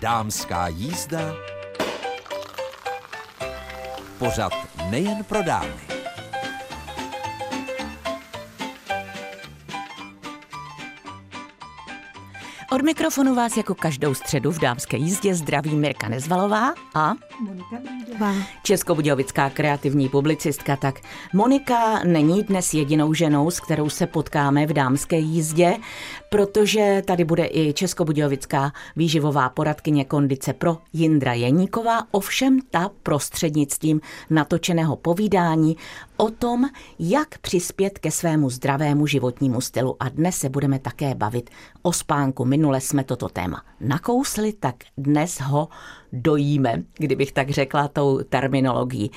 Dámská jízda. Pořad nejen pro dámy. Od mikrofonu vás jako každou středu v dámské jízdě zdraví Mirka Nezvalová a Monika Brídová. českobudějovická kreativní publicistka. Tak Monika není dnes jedinou ženou, s kterou se potkáme v dámské jízdě, protože tady bude i českobudějovická výživová poradkyně kondice pro Jindra Jeníková, ovšem ta prostřednictvím natočeného povídání o tom, jak přispět ke svému zdravému životnímu stylu. A dnes se budeme také bavit o spánku. Minule jsme toto téma nakousli, tak dnes ho dojíme, kdybych tak řekla tou terminologií.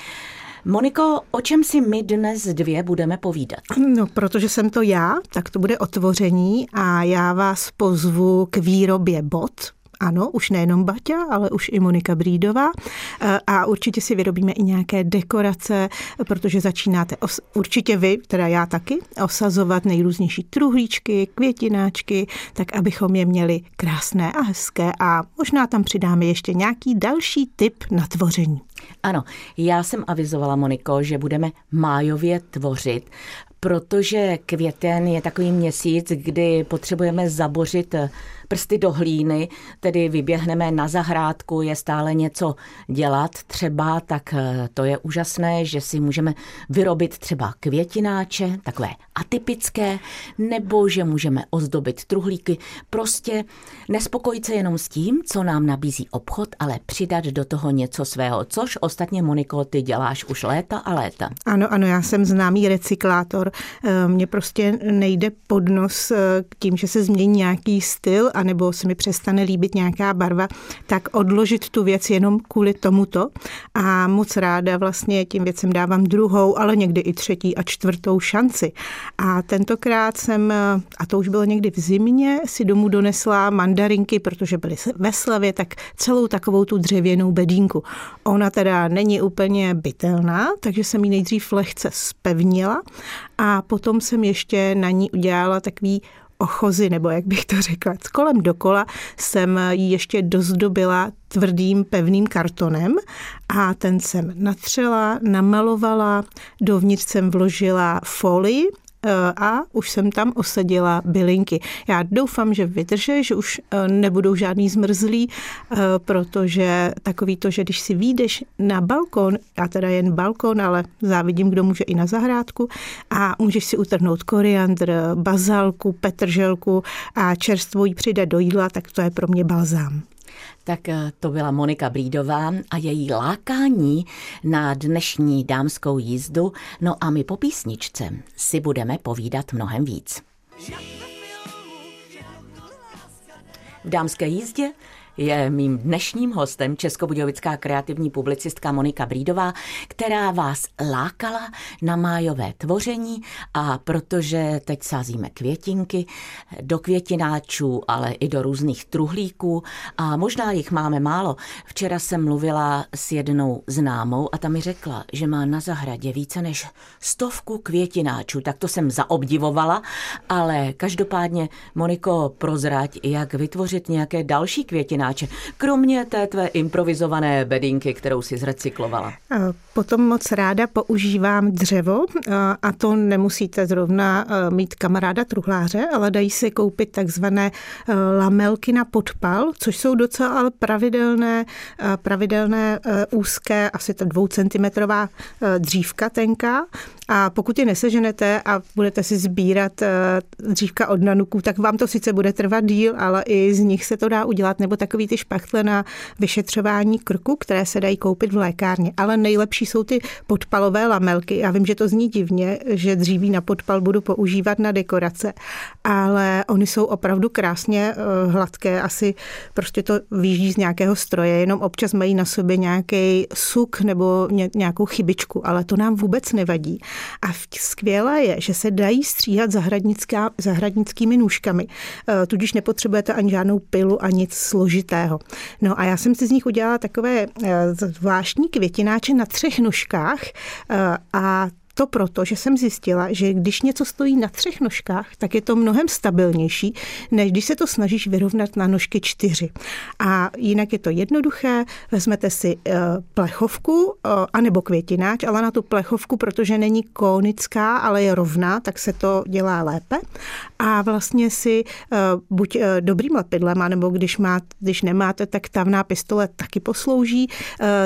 Moniko, o čem si my dnes dvě budeme povídat? No, protože jsem to já, tak to bude otvoření a já vás pozvu k výrobě bot, ano, už nejenom Baťa, ale už i Monika Brídová. E, a určitě si vyrobíme i nějaké dekorace, protože začínáte, os, určitě vy, teda já taky, osazovat nejrůznější truhlíčky, květináčky, tak abychom je měli krásné a hezké a možná tam přidáme ještě nějaký další typ na tvoření. Ano, já jsem avizovala, Moniko, že budeme májově tvořit, protože květen je takový měsíc, kdy potřebujeme zabořit prsty do hlíny, tedy vyběhneme na zahrádku, je stále něco dělat třeba, tak eh, to je úžasné, že si můžeme vyrobit třeba květináče, takové atypické, nebo že můžeme ozdobit truhlíky. Prostě nespokojit se jenom s tím, co nám nabízí obchod, ale přidat do toho něco svého, což ostatně, Moniko, ty děláš už léta a léta. Ano, ano, já jsem známý recyklátor. Eh, mně prostě nejde pod nos eh, tím, že se změní nějaký styl anebo se mi přestane líbit nějaká barva, tak odložit tu věc jenom kvůli tomuto. A moc ráda vlastně tím věcem dávám druhou, ale někdy i třetí a čtvrtou šanci. A tentokrát jsem, a to už bylo někdy v zimě, si domů donesla mandarinky, protože byly ve slavě, tak celou takovou tu dřevěnou bedínku. Ona teda není úplně bytelná, takže jsem ji nejdřív lehce spevnila a potom jsem ještě na ní udělala takový ochozy, nebo jak bych to řekla, kolem dokola jsem ji ještě dozdobila tvrdým pevným kartonem a ten jsem natřela, namalovala, dovnitř jsem vložila folii, a už jsem tam osadila bylinky. Já doufám, že vydrže, že už eh, nebudou žádný zmrzlý, eh, protože takový to, že když si výjdeš na balkon, já teda jen balkon, ale závidím, kdo může i na zahrádku, a můžeš si utrhnout koriandr, bazalku, petrželku a čerstvou jí přidat do jídla, tak to je pro mě balzám. Tak eh, to byla Monika Brídová a její lákání na dnešní dámskou jízdu. No a my po písničce si budeme povídat mnohem víc. V dámské jízdě je mým dnešním hostem českobudějovická kreativní publicistka Monika Brídová, která vás lákala na májové tvoření. A protože teď sázíme květinky do květináčů, ale i do různých truhlíků a možná jich máme málo. Včera jsem mluvila s jednou známou a ta mi řekla, že má na zahradě více než stovku květináčů, tak to jsem zaobdivovala, ale každopádně Moniko prozrať, jak vytvořit nějaké další květináče zaklínáče, kromě té tvé improvizované bedinky, kterou si zrecyklovala? Potom moc ráda používám dřevo a to nemusíte zrovna mít kamaráda truhláře, ale dají se koupit takzvané lamelky na podpal, což jsou docela ale pravidelné, pravidelné úzké, asi ta dvoucentimetrová dřívka tenká a pokud je neseženete a budete si sbírat dřívka od nanuků, tak vám to sice bude trvat díl, ale i z nich se to dá udělat, nebo tak takový ty špachtle na vyšetřování krku, které se dají koupit v lékárně. Ale nejlepší jsou ty podpalové lamelky. Já vím, že to zní divně, že dříví na podpal budu používat na dekorace, ale oni jsou opravdu krásně eh, hladké. Asi prostě to vyjíždí z nějakého stroje, jenom občas mají na sobě nějaký suk nebo nějakou chybičku, ale to nám vůbec nevadí. A skvělé je, že se dají stříhat zahradnickými nůžkami, eh, tudíž nepotřebujete ani žádnou pilu, ani nic složitého. No a já jsem si z nich udělala takové eh, zvláštní květináče na třech nožkách eh, a to proto, že jsem zjistila, že když něco stojí na třech nožkách, tak je to mnohem stabilnější, než když se to snažíš vyrovnat na nožky čtyři. A jinak je to jednoduché, vezmete si eh, plechovku eh, anebo květináč, ale na tu plechovku, protože není konická, ale je rovná, tak se to dělá lépe. A vlastně si eh, buď dobrým lepidlem, anebo když, má, když nemáte, tak tavná pistole taky poslouží.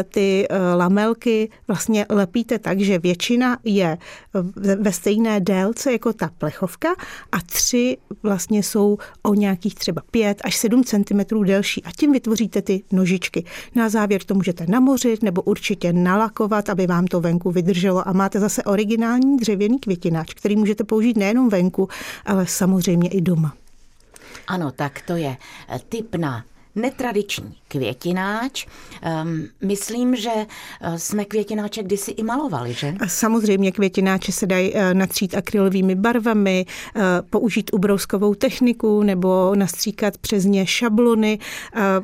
Ty lamelky vlastně lepíte tak, že většina je ve stejné délce jako ta plechovka a tři vlastně jsou o nějakých třeba 5 až 7 cm delší a tím vytvoříte ty nožičky. Na závěr to můžete namořit nebo určitě nalakovat, aby vám to venku vydrželo a máte zase originální dřevěný květináč, který můžete použít nejenom venku, ale samozřejmě i doma. Ano, tak to je typ na netradiční květináč. Um, myslím, že eh, jsme květináče kdysi i malovali, že? Samozřejmě květináče se dají eh, natřít akrylovými barvami, eh, použít ubrouskovou techniku nebo nastříkat přes ně šablony.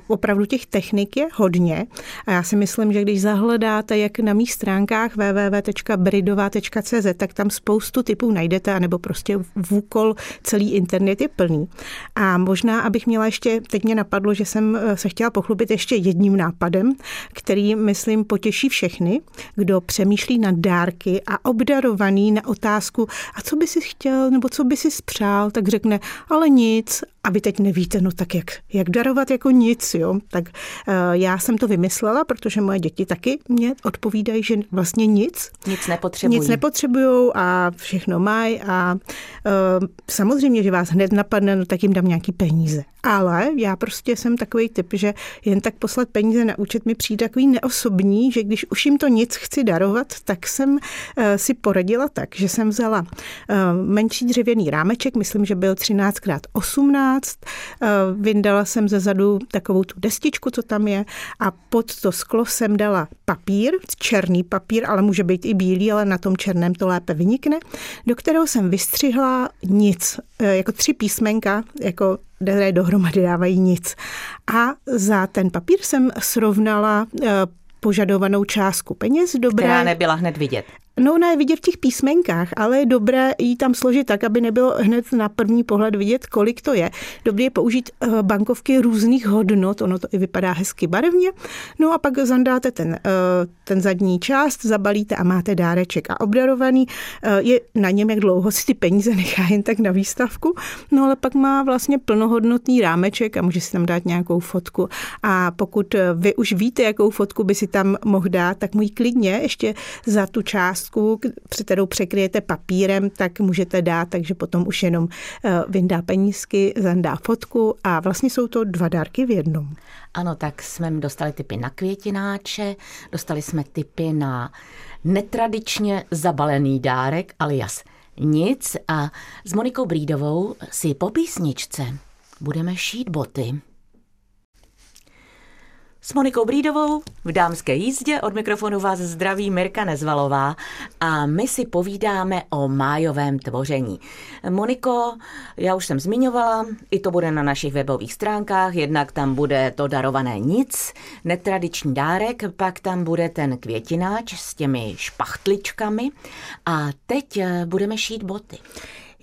Opravdu těch technik je hodně. A já si myslím, že když zahledáte jak na mých stránkách www.bridová.cz, tak tam spoustu typů najdete, anebo prostě v úkol celý internet je plný. A možná, abych měla ještě, teď mě napadlo, že jsem se chtěla pochlubit pochlubit ještě jedním nápadem, který, myslím, potěší všechny, kdo přemýšlí na dárky a obdarovaný na otázku, a co by si chtěl nebo co by si spřál, tak řekne, ale nic a vy teď nevíte, no tak jak, jak darovat jako nic, jo. Tak uh, já jsem to vymyslela, protože moje děti taky mě odpovídají, že vlastně nic. Nic nepotřebují. Nic nepotřebují a všechno mají a uh, samozřejmě, že vás hned napadne, no tak jim dám nějaký peníze. Ale já prostě jsem takový typ, že jen tak poslat peníze na účet mi přijde takový neosobní, že když už jim to nic chci darovat, tak jsem uh, si poradila tak, že jsem vzala uh, menší dřevěný rámeček, myslím, že byl 13x18 15. Eh, vyndala jsem ze zadu takovou tu destičku, co tam je a pod to sklo jsem dala papír, černý papír, ale může být i bílý, ale na tom černém to lépe vynikne, do kterého jsem vystřihla nic, eh, jako tři písmenka, jako které dohromady dávají nic. A za ten papír jsem srovnala eh, požadovanou částku peněz. Dobré, která nebyla hned vidět. No, ona je vidět v těch písmenkách, ale je dobré ji tam složit tak, aby nebylo hned na první pohled vidět, kolik to je. Dobré je použít eh, bankovky různých hodnot, ono to i vypadá hezky barevně. No a pak zandáte ten, eh, ten zadní část, zabalíte a máte dáreček. A obdarovaný eh, je na něm, jak dlouho si ty peníze nechá jen tak na výstavku. No ale pak má vlastně plnohodnotný rámeček a může si tam dát nějakou fotku. A pokud vy už víte, jakou fotku by si tam mohl dát, tak můj klidně ještě za tu část částku, kterou překryjete papírem, tak můžete dát, takže potom už jenom eh, vyndá penízky, zandá fotku a vlastně jsou to dva dárky v jednom. Ano, tak jsme dostali typy na květináče, dostali jsme typy na netradičně zabalený dárek, alias nic a s Monikou Brídovou si po písničce budeme šít boty. S Monikou Brídovou v dámské jízdě od mikrofonu vás zdraví Mirka Nezvalová a my si povídáme o májovém tvoření. Moniko, já už jsem zmiňovala, i to bude na našich webových stránkách, jednak tam bude to darované nic, netradiční dárek, pak tam bude ten květináč s těmi špachtličkami a teď eh, budeme šít boty.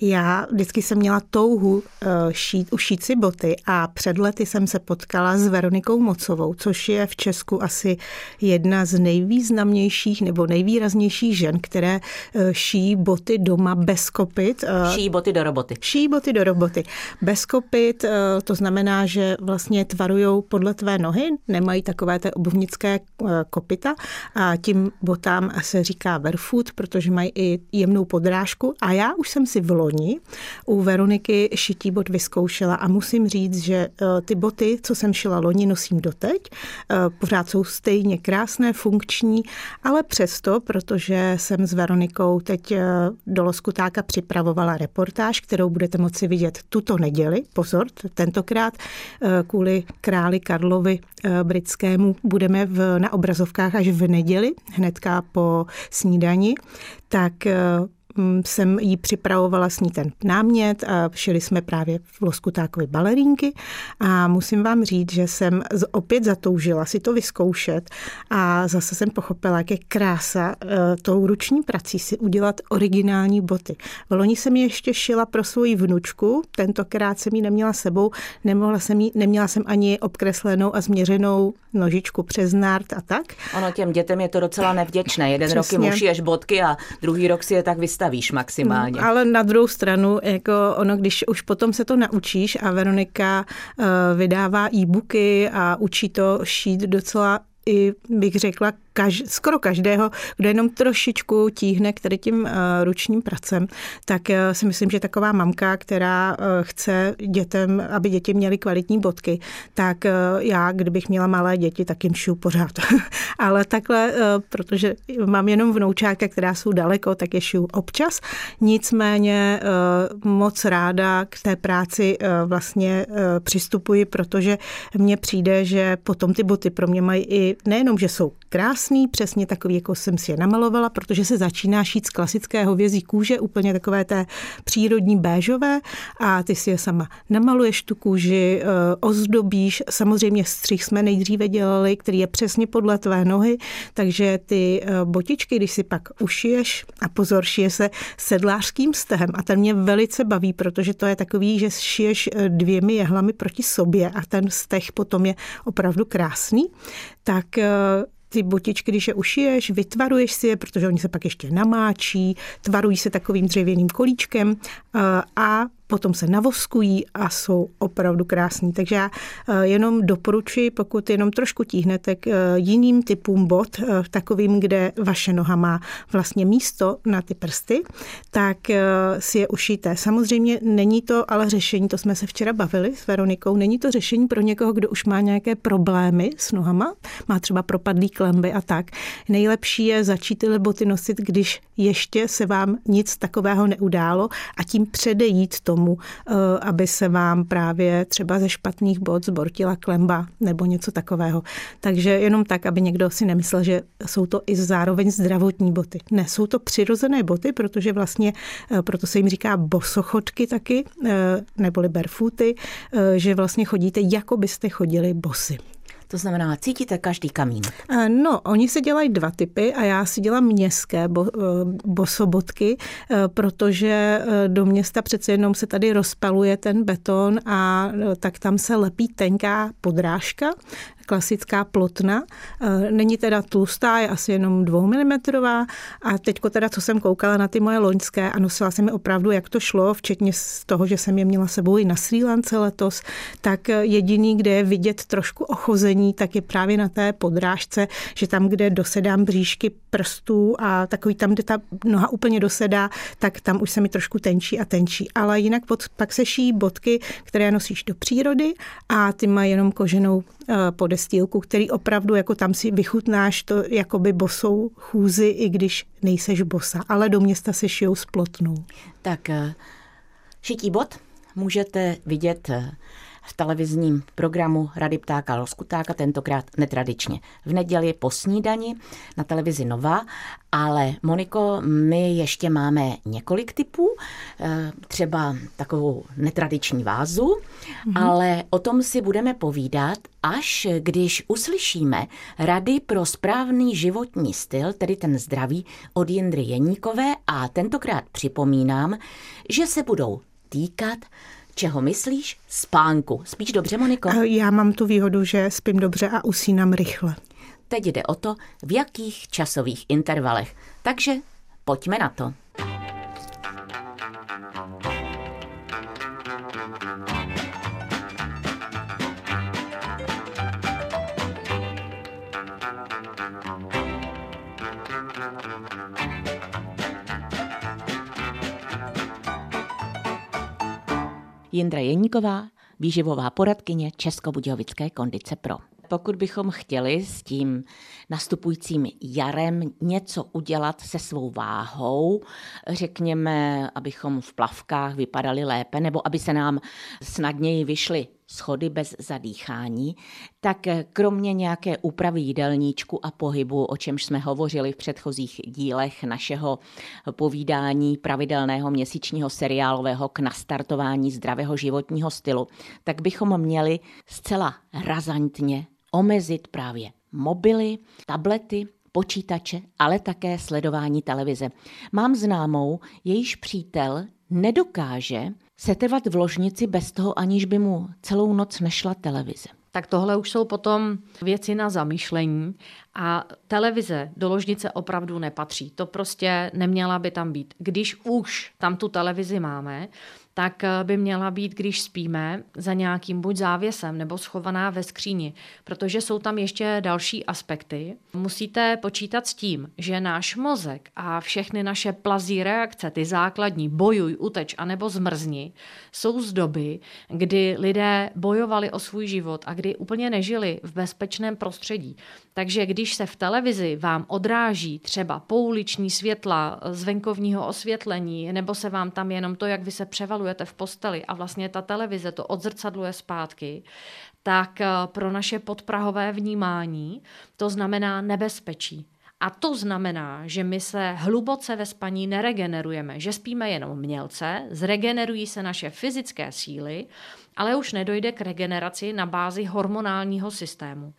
Já vždycky jsem měla touhu eh, šít, ušít si boty a před lety jsem se potkala s Veronikou Mocovou, což je v Česku asi jedna z nejvýznamnějších nebo nejvýraznějších žen, které eh, ší boty doma bez kopit. Eh, ší boty do roboty. Ší boty do roboty. Bez kopit, to znamená, že vlastně tvarujou podle tvé nohy, nemají takové té obuvnické kopita a tím botám se říká barefoot, protože mají i jemnou podrážku a já už jsem si vložila loni u Veroniky šití bot vyzkoušela a musím říct, že eh, ty boty, co jsem šila loni, nosím doteď. Eh, pořád jsou stejně krásné, funkční, ale přesto, protože jsem s Veronikou teď eh, do Loskutáka připravovala reportáž, kterou budete moci vidět tuto neděli. Pozor, tentokrát kvůli králi Karlovi britskému budeme v, na obrazovkách až v neděli, hnedka po snídani, tak jsem jí připravovala s ní ten námět a šili jsme právě v Loskutákovi balerínky a musím vám říct, že jsem opět zatoužila si to vyzkoušet a zase jsem pochopila, jak je krása uh, tou ruční prací si udělat originální boty. V loni jsem je ještě šila pro svoji vnučku, tentokrát jsem ji neměla sebou, nemohla jsem jí, neměla jsem ani obkreslenou a změřenou nožičku přes nárt a tak. Ono těm dětem je to docela nevděčné. Jeden Přesně. rok jim ušiješ bodky a druhý rok si je tak vystavíš maximálně. No, ale na druhou stranu, jako ono, když už potom se to naučíš a Veronika uh, vydává e-booky a učí to šít docela i bych řekla kaž, skoro každého, kdo jenom trošičku tíhne k tady tím uh, ručním pracem, tak uh, si myslím, že taková mamka, která uh, chce dětem, aby děti měly kvalitní bodky, tak já, kdybych měla malé děti, tak jim šiju pořád. Ale takhle, protože mám jenom vnoučáka, která jsou daleko, tak je šiju občas. Nicméně moc ráda k té práci vlastně přistupuji, protože mně přijde, že potom ty boty pro mě mají i nejenom, že jsou krásný, přesně takový, jako jsem si je namalovala, protože se začíná šít z klasické hovězí kůže, úplně takové té přírodní béžové. A ty si je sama namaluješ tu kůži, eh, ozdobíš, samozřejmě střih jsme nejdříve dělali, který je přesně podle tvé nohy, takže ty eh, botičky, když si pak ušiješ a pozor, šije se sedlářským stehem. A ten mě velice baví, protože to je takový, že šiješ eh, dvěmi jehlami proti sobě a ten steh potom je opravdu krásný, tak ty botičky, když je ušiješ, vytvaruješ si je, protože oni se pak ještě namáčí, tvarují se takovým dřevěným kolíčkem a potom se navoskují a jsou opravdu krásní. Takže já eh, jenom doporučuji, pokud jenom trošku tíhnete k eh, jiným typům bot, eh, takovým, kde vaše noha má vlastně místo na ty prsty, tak si je ušijte. Samozřejmě není to ale řešení, to jsme se včera bavili s Veronikou, není to řešení pro někoho, kdo už má nějaké problémy s nohama, má třeba propadlý klemby a tak. Nejlepší je začít ty boty nosit, když ještě se vám nic takového neudálo a tím předejít tomu, tomu, eh, aby se vám právě třeba ze špatných bod zbortila klemba nebo něco takového. Takže jenom tak, aby někdo si nemyslel, že jsou to i zároveň zdravotní boty. Ne, jsou to přirozené boty, protože vlastně, eh, proto se jim říká bosochodky taky, eh, neboli barefooty, že vlastně chodíte, jako byste chodili bosy. To znamená, cítíte každý kamín? No, oni se dělají dva typy a já si dělám městské eh, bosobotky, eh, protože eh, do města přece jenom se tady rozpaluje ten beton a tak tam se lepí tenká podrážka, klasická plotna. Eh, není teda tlustá, je asi jenom dvou milimetrová a teďko teda, co jsem koukala na ty moje loňské a nosila jsem je opravdu, jak to šlo, včetně z toho, že jsem je měla sebou i na Sri Lance letos, tak jediný, kde je vidět trošku ochození, tak je právě na té podrážce, že tam, kde dosedám bříšky prstů a takový tam, kde ta noha úplně dosedá, tak tam už se mi trošku tenčí a tenčí. Ale jinak pod, pak se šijí bodky, které nosíš do přírody a ty mají jenom koženou eh, podest stýlku, který opravdu jako tam si vychutnáš to jakoby bosou chůzi, i když nejseš bosa, ale do města se šijou s plotnou. Tak eh, šití bod můžete vidět eh, v televizním programu Rady ptáka Loskutáka, tentokrát netradičně. V neděli po snídani na televizi Nova, ale Moniko, my ještě máme několik typů, eh, třeba takovou netradiční vázu, mm-hmm. ale o tom si budeme povídat, až když uslyšíme rady pro správný životní styl, tedy ten zdravý, od Jindry Jeníkové a tentokrát připomínám, že se budou týkat Čeho myslíš? Spánku. Spíš dobře, Moniko? Já mám tu výhodu, že spím dobře a usínám rychle. Teď jde o to, v jakých časových intervalech. Takže pojďme na to. Jindra Jeníková, výživová poradkyně Českobudějovické kondice Pro. Pokud bychom chtěli s tím nastupujícím jarem něco udělat se svou váhou, řekněme, abychom v plavkách vypadali lépe, nebo aby se nám snadněji vyšly schody bez zadýchání, tak kromě nějaké úpravy jídelníčku a pohybu, o čemž jsme hovořili v předchozích dílech našeho povídání pravidelného měsíčního seriálového k nastartování zdravého životního stylu, tak bychom měli zcela razantně omezit právě mobily, tablety, počítače, ale také sledování televize. Mám známou, jejíž přítel nedokáže setrvat v ložnici bez toho, aniž by mu celou noc nešla televize. Tak tohle už jsou potom věci na zamyšlení a televize do ložnice opravdu nepatří. To prostě neměla by tam být. Když už tam tu televizi máme, tak eh, by měla být, když spíme, za nějakým buď závěsem nebo schovaná ve skříni, protože jsou tam ještě další aspekty. Musíte počítat s tím, že náš mozek a všechny naše plazí reakce, ty základní bojuj, uteč a nebo zmrzni, jsou z doby, kdy lidé bojovali o svůj život a kdy úplně nežili v bezpečném prostředí. Takže když se v televizi vám odráží třeba pouliční světla z venkovního osvětlení, nebo se vám tam jenom to, jak vy se převalujete v posteli a vlastně ta televize to odzrcadluje zpátky, tak eh, pro naše podprahové vnímání to znamená nebezpečí. A to znamená, že my se hluboce ve spaní neregenerujeme, že spíme jenom mělce, zregenerují se naše fyzické síly, ale už nedojde k regeneraci na bázi hormonálního systému.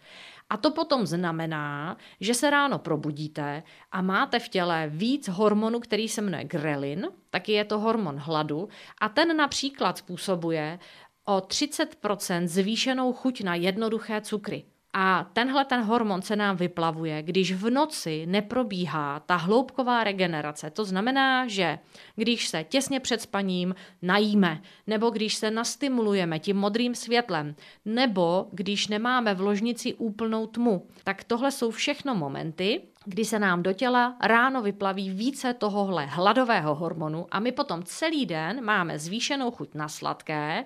A to potom znamená, že se ráno probudíte a máte v těle víc hormonu, který se jmenuje grelin, taky je to hormon hladu, a ten například způsobuje o 30% zvýšenou chuť na jednoduché cukry. A tenhle ten hormon se nám vyplavuje, když v noci neprobíhá ta hloubková regenerace. To znamená, že když se těsně před spaním najíme, nebo když se nastimulujeme tím modrým světlem, nebo když nemáme v ložnici úplnou tmu, tak tohle jsou všechno momenty, kdy se nám do těla ráno vyplaví více tohohle hladového hormonu a my potom celý den máme zvýšenou chuť na sladké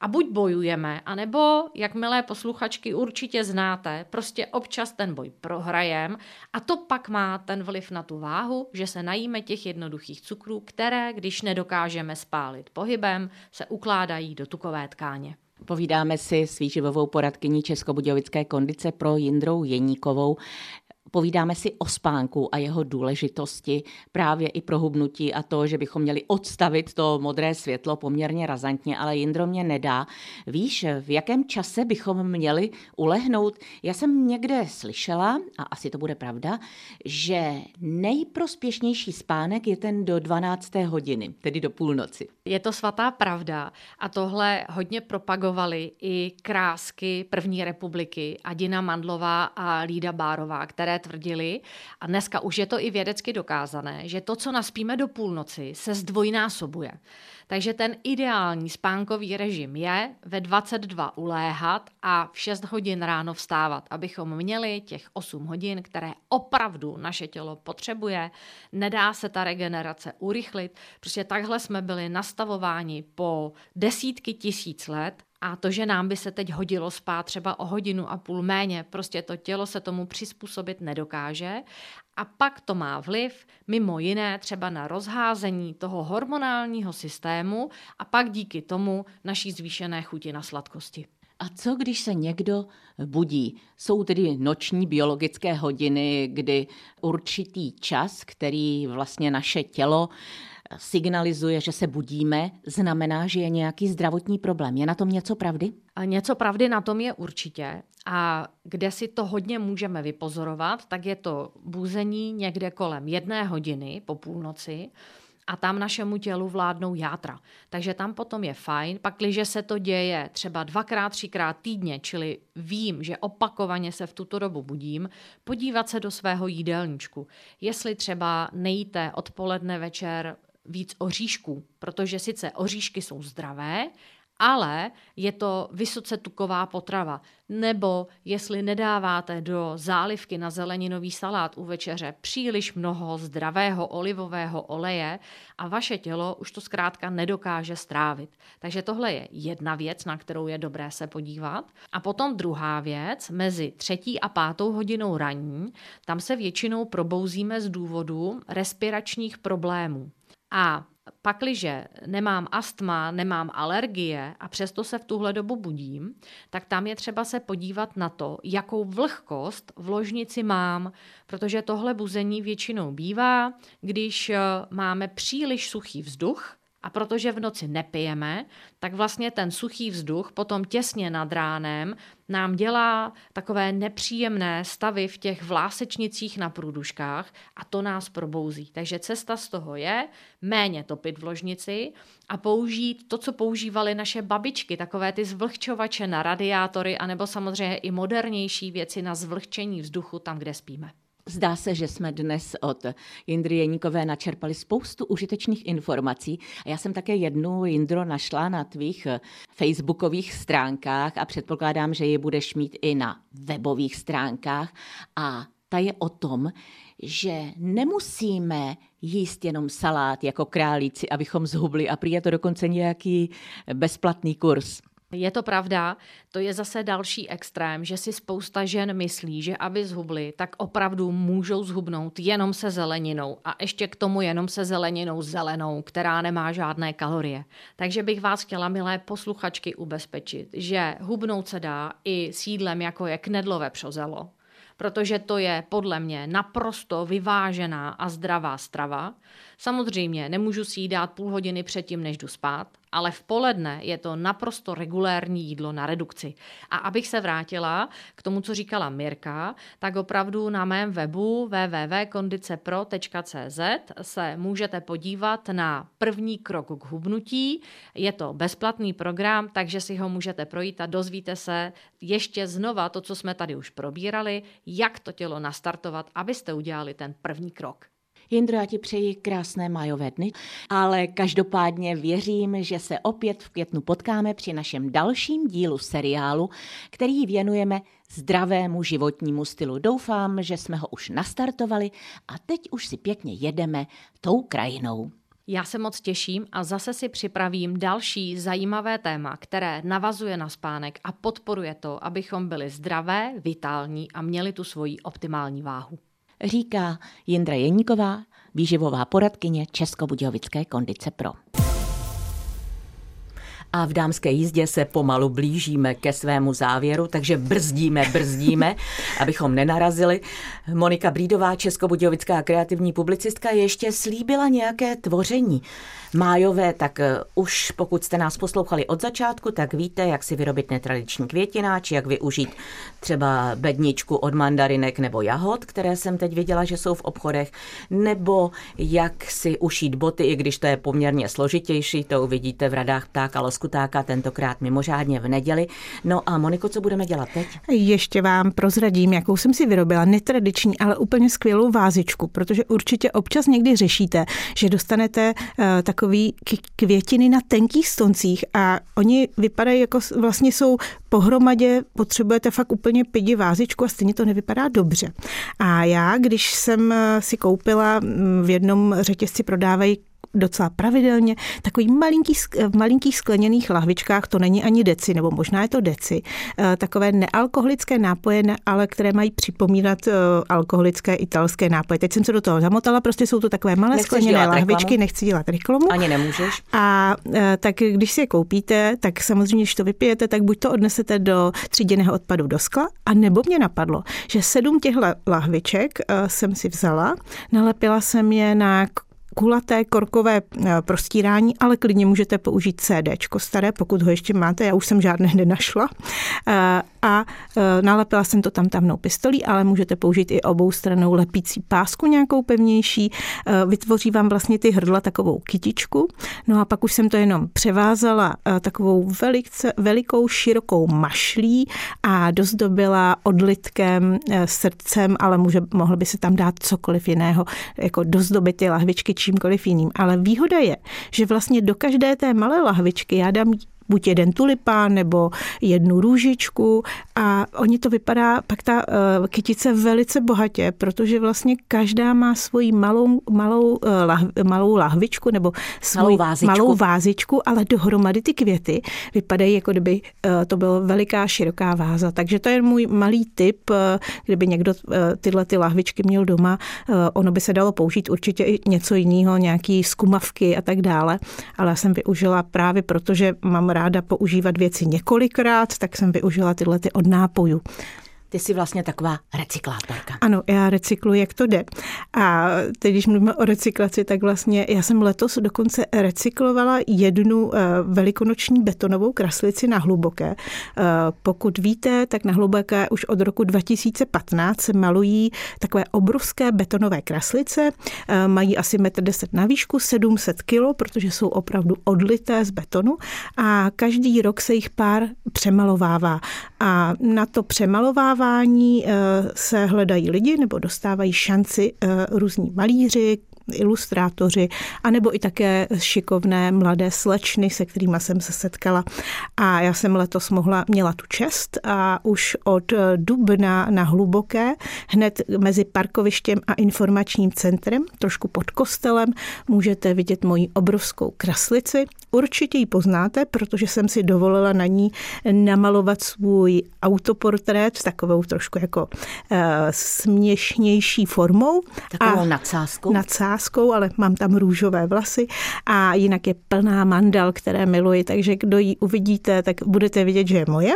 a buď bojujeme, anebo, jak milé posluchačky určitě znáte, prostě občas ten boj prohrajem a to pak má ten vliv na tu váhu, že se najíme těch jednoduchých cukrů, které, když nedokážeme spálit pohybem, se ukládají do tukové tkáně. Povídáme si s výživovou poradkyní Českobudějovické kondice pro Jindrou Jeníkovou. Povídáme si o spánku a jeho důležitosti, právě i pro hubnutí a to, že bychom měli odstavit to modré světlo poměrně razantně, ale Jindro mě nedá. Víš, v jakém čase bychom měli ulehnout? Já jsem někde slyšela, a asi to bude pravda, že nejprospěšnější spánek je ten do 12. hodiny, tedy do půlnoci. Je to svatá pravda a tohle hodně propagovali i krásky první republiky Adina Mandlová a Lída Bárová, které tvrdili, a dneska už je to i vědecky dokázané, že to, co naspíme do půlnoci, se zdvojnásobuje. Takže ten ideální spánkový režim je ve 22 uléhat a v 6 hodin ráno vstávat, abychom měli těch 8 hodin, které opravdu naše tělo potřebuje. Nedá se ta regenerace urychlit, prostě takhle jsme byli nastavováni po desítky tisíc let a to, že nám by se teď hodilo spát třeba o hodinu a půl méně, prostě to tělo se tomu přizpůsobit nedokáže. A pak to má vliv mimo jiné třeba na rozházení toho hormonálního systému a pak díky tomu naší zvýšené chuti na sladkosti. A co když se někdo budí? Jsou tedy noční biologické hodiny, kdy určitý čas, který vlastně naše tělo signalizuje, že se budíme, znamená, že je nějaký zdravotní problém. Je na tom něco pravdy? A něco pravdy na tom je určitě. A kde si to hodně můžeme vypozorovat, tak je to buzení někde kolem jedné hodiny po půlnoci a tam našemu tělu vládnou játra. Takže tam potom je fajn, pakliže se to děje třeba dvakrát, třikrát týdně, čili vím, že opakovaně se v tuto dobu budím, podívat se do svého jídelníčku. Jestli třeba nejíte odpoledne večer víc oříšků, protože sice oříšky jsou zdravé, ale je to vysoce tuková potrava. Nebo jestli nedáváte do zálivky na zeleninový salát u večeře příliš mnoho zdravého olivového oleje a vaše tělo už to zkrátka nedokáže strávit. Takže tohle je jedna věc, na kterou je dobré se podívat. A potom druhá věc, mezi třetí a pátou hodinou raní, tam se většinou probouzíme z důvodu respiračních problémů. A pakliže nemám astma, nemám alergie a přesto se v tuhle dobu budím, tak tam je třeba se podívat na to, jakou vlhkost v ložnici mám, protože tohle buzení většinou bývá, když eh, máme příliš suchý vzduch, a protože v noci nepijeme, tak vlastně ten suchý vzduch potom těsně nad ránem nám dělá takové nepříjemné stavy v těch vlásečnicích na průduškách a to nás probouzí. Takže cesta z toho je méně topit v ložnici a použít to, co používali naše babičky, takové ty zvlhčovače na radiátory, anebo samozřejmě i modernější věci na zvlhčení vzduchu tam, kde spíme. Zdá se, že jsme dnes od Jindry Jeníkové načerpali spoustu užitečných informací. A já jsem také jednu, Jindro, našla na tvých eh, facebookových stránkách a předpokládám, že ji budeš mít i na webových stránkách. A ta je o tom, že nemusíme jíst jenom salát jako králíci, abychom zhubli a prý je to dokonce nějaký bezplatný kurz. Je to pravda, to je zase další extrém, že si spousta žen myslí, že aby zhubly, tak opravdu můžou zhubnout jenom se zeleninou a ještě k tomu jenom se zeleninou zelenou, která nemá žádné kalorie. Takže bych vás chtěla, milé posluchačky, ubezpečit, že hubnout se dá i sídlem, jako je knedlové přozelo, protože to je podle mě naprosto vyvážená a zdravá strava. Samozřejmě nemůžu si ji dát půl hodiny předtím, než jdu spát, ale v poledne je to naprosto regulérní jídlo na redukci. A abych se vrátila k tomu, co říkala Mirka, tak opravdu na mém webu www.kondicepro.cz se můžete podívat na první krok k hubnutí. Je to bezplatný program, takže si ho můžete projít a dozvíte se ještě znova to, co jsme tady už probírali, jak to tělo nastartovat, abyste udělali ten první krok. Jindro, já ti přeji krásné majové dny, ale každopádně věřím, že se opět v květnu potkáme při našem dalším dílu seriálu, který věnujeme zdravému životnímu stylu. Doufám, že jsme ho už nastartovali a teď už si pěkně jedeme tou krajinou. Já se moc těším a zase si připravím další zajímavé téma, které navazuje na spánek a podporuje to, abychom byli zdravé, vitální a měli tu svoji optimální váhu říká Jindra Jeníková, výživová poradkyně Českobudějovické kondice Pro. A v dámské jízdě se pomalu blížíme ke svému závěru, takže brzdíme, brzdíme, abychom nenarazili. Monika Brídová, českobudějovická kreativní publicistka, ještě slíbila nějaké tvoření májové, tak eh, už pokud jste nás poslouchali od začátku, tak víte, jak si vyrobit netradiční květináč, jak využít třeba bedničku od mandarinek nebo jahod, které jsem teď viděla, že jsou v obchodech, nebo jak si ušít boty, i když to je poměrně složitější, to uvidíte v radách ptáka loskutáka, tentokrát mimořádně v neděli. No a Moniko, co budeme dělat teď? Ještě vám prozradím, jakou jsem si vyrobila, netradiční, ale úplně skvělou vázičku, protože určitě občas někdy řešíte, že dostanete uh, tak takový květiny na tenkých stoncích a oni vypadají jako vlastně jsou pohromadě, potřebujete fakt úplně pidi vázičku a stejně to nevypadá dobře. A já, když jsem si koupila v jednom řetězci prodávají docela pravidelně, takový malinký, v malinkých skleněných lahvičkách, to není ani deci, nebo možná je to deci, eh, takové nealkoholické nápoje, ale které mají připomínat eh, alkoholické italské nápoje. Teď jsem se do toho zamotala, prostě jsou to takové malé Nechceš skleněné lahvičky, reklamu? nechci dělat reklamu. Ani nemůžeš. A eh, tak když si je koupíte, tak samozřejmě, když to vypijete, tak buď to odnesete do tříděného odpadu do skla, a nebo mě napadlo, že sedm těchto lahviček jsem si vzala, nalepila jsem je na kulaté korkové eh, prostírání, ale klidně můžete použít CD staré, pokud ho ještě máte, já už jsem žádné nenašla. Eh, a eh, nalepila jsem to tam tamnou pistolí, ale můžete použít i obou stranou lepící pásku nějakou pevnější. Vytvoří vám vlastně ty hrdla takovou kytičku. No a pak už jsem to jenom převázala takovou velice, velikou širokou mašlí a dozdobila odlitkem, srdcem, ale může, mohl by se tam dát cokoliv jiného, jako dozdobit ty lahvičky čímkoliv jiným. Ale výhoda je, že vlastně do každé té malé lahvičky já dám buď jeden tulipán nebo jednu růžičku a oni to vypadá pak ta uh, kytice velice bohatě, protože vlastně každá má svoji malou, malou, uh, lah, malou lahvičku nebo svou malou vázičku. malou vázičku, ale dohromady ty květy vypadají, jako kdyby uh, to byla veliká široká váza. Takže to je můj malý tip, uh, kdyby někdo uh, tyhle ty lahvičky měl doma, uh, ono by se dalo použít určitě i něco jiného, nějaký skumavky a tak dále, ale já jsem využila právě proto, že mám ráda používat věci několikrát, tak jsem využila tyhle ty od nápojů. Ty jsi vlastně taková recyklátorka. Ano, já recykluji, jak to jde. A teď, když mluvíme o recyklaci, tak vlastně já jsem letos dokonce recyklovala jednu eh, velikonoční betonovou kraslici na hluboké. Eh, pokud víte, tak na hluboké už od roku 2015 se malují takové obrovské betonové kraslice. Eh, mají asi 1,10 m na výšku, 700 kg, protože jsou opravdu odlité z betonu a každý rok se jich pár přemalovává. A na to přemalovávání vzdělávání eh, se hledají lidi nebo dostávají šanci eh, různí malíři, ilustrátoři, anebo i také šikovné mladé slečny, se kterými jsem se setkala. A já jsem letos mohla, měla tu čest a už od dubna na Hluboké, hned mezi parkovištěm a informačním centrem, trošku pod kostelem, můžete vidět moji obrovskou kraslici. Určitě ji poznáte, protože jsem si dovolila na ní namalovat svůj autoportrét s takovou trošku jako uh, směšnější formou. Takovou a nadsázkou. Nadsázkou láskou, ale mám tam růžové vlasy a jinak je plná mandal, které miluji, takže kdo ji uvidíte, tak budete vidět, že je moje.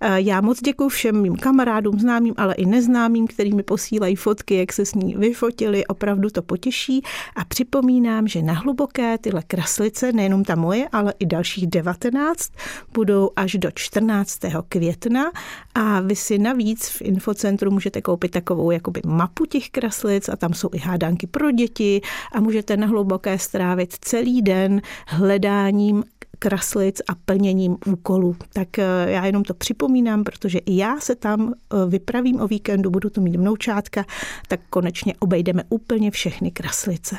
Eh, já moc děkuji všem mým kamarádům, známým, ale i neznámým, kteří mi posílají fotky, jak se s ní vyfotili, opravdu to potěší a připomínám, že na hluboké tyhle kraslice, nejenom ta moje, ale i dalších 19, budou až do 14. května a vy si navíc v infocentru můžete koupit takovou jakoby mapu těch kraslic a tam jsou i hádánky pro děti, a můžete na hluboké strávit celý den hledáním kraslic a plněním úkolů. Tak eh, já jenom to připomínám, protože i já se tam eh, vypravím o víkendu, budu to mít vnoučátka, tak konečně obejdeme úplně všechny kraslice.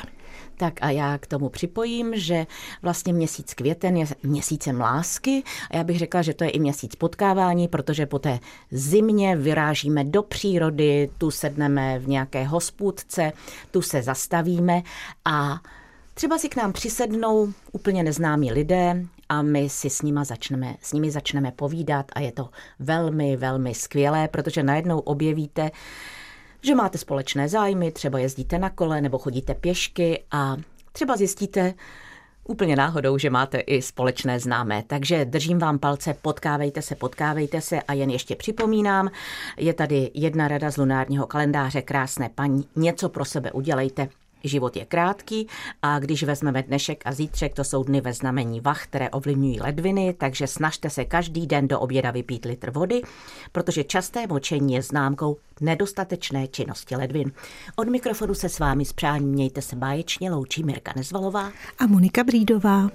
Tak a já k tomu připojím, že vlastně měsíc květen je měsícem lásky. A já bych řekla, že to je i měsíc potkávání, protože po té zimě vyrážíme do přírody, tu sedneme v nějaké hospůdce, tu se zastavíme a třeba si k nám přisednou úplně neznámí lidé a my si s, nima začneme, s nimi začneme povídat a je to velmi, velmi skvělé, protože najednou objevíte, že máte společné zájmy, třeba jezdíte na kole nebo chodíte pěšky a třeba zjistíte úplně náhodou, že máte i společné známé. Takže držím vám palce, potkávejte se, potkávejte se a jen ještě připomínám, je tady jedna rada z lunárního kalendáře, krásné paní, něco pro sebe udělejte, Život je krátký a když vezmeme dnešek a zítřek, to jsou dny ve znamení vach, které ovlivňují ledviny, takže snažte se každý den do oběda vypít litr vody, protože časté močení je známkou nedostatečné činnosti ledvin. Od mikrofonu se s vámi s mějte se báječně loučí Mirka Nezvalová a Monika Brídová.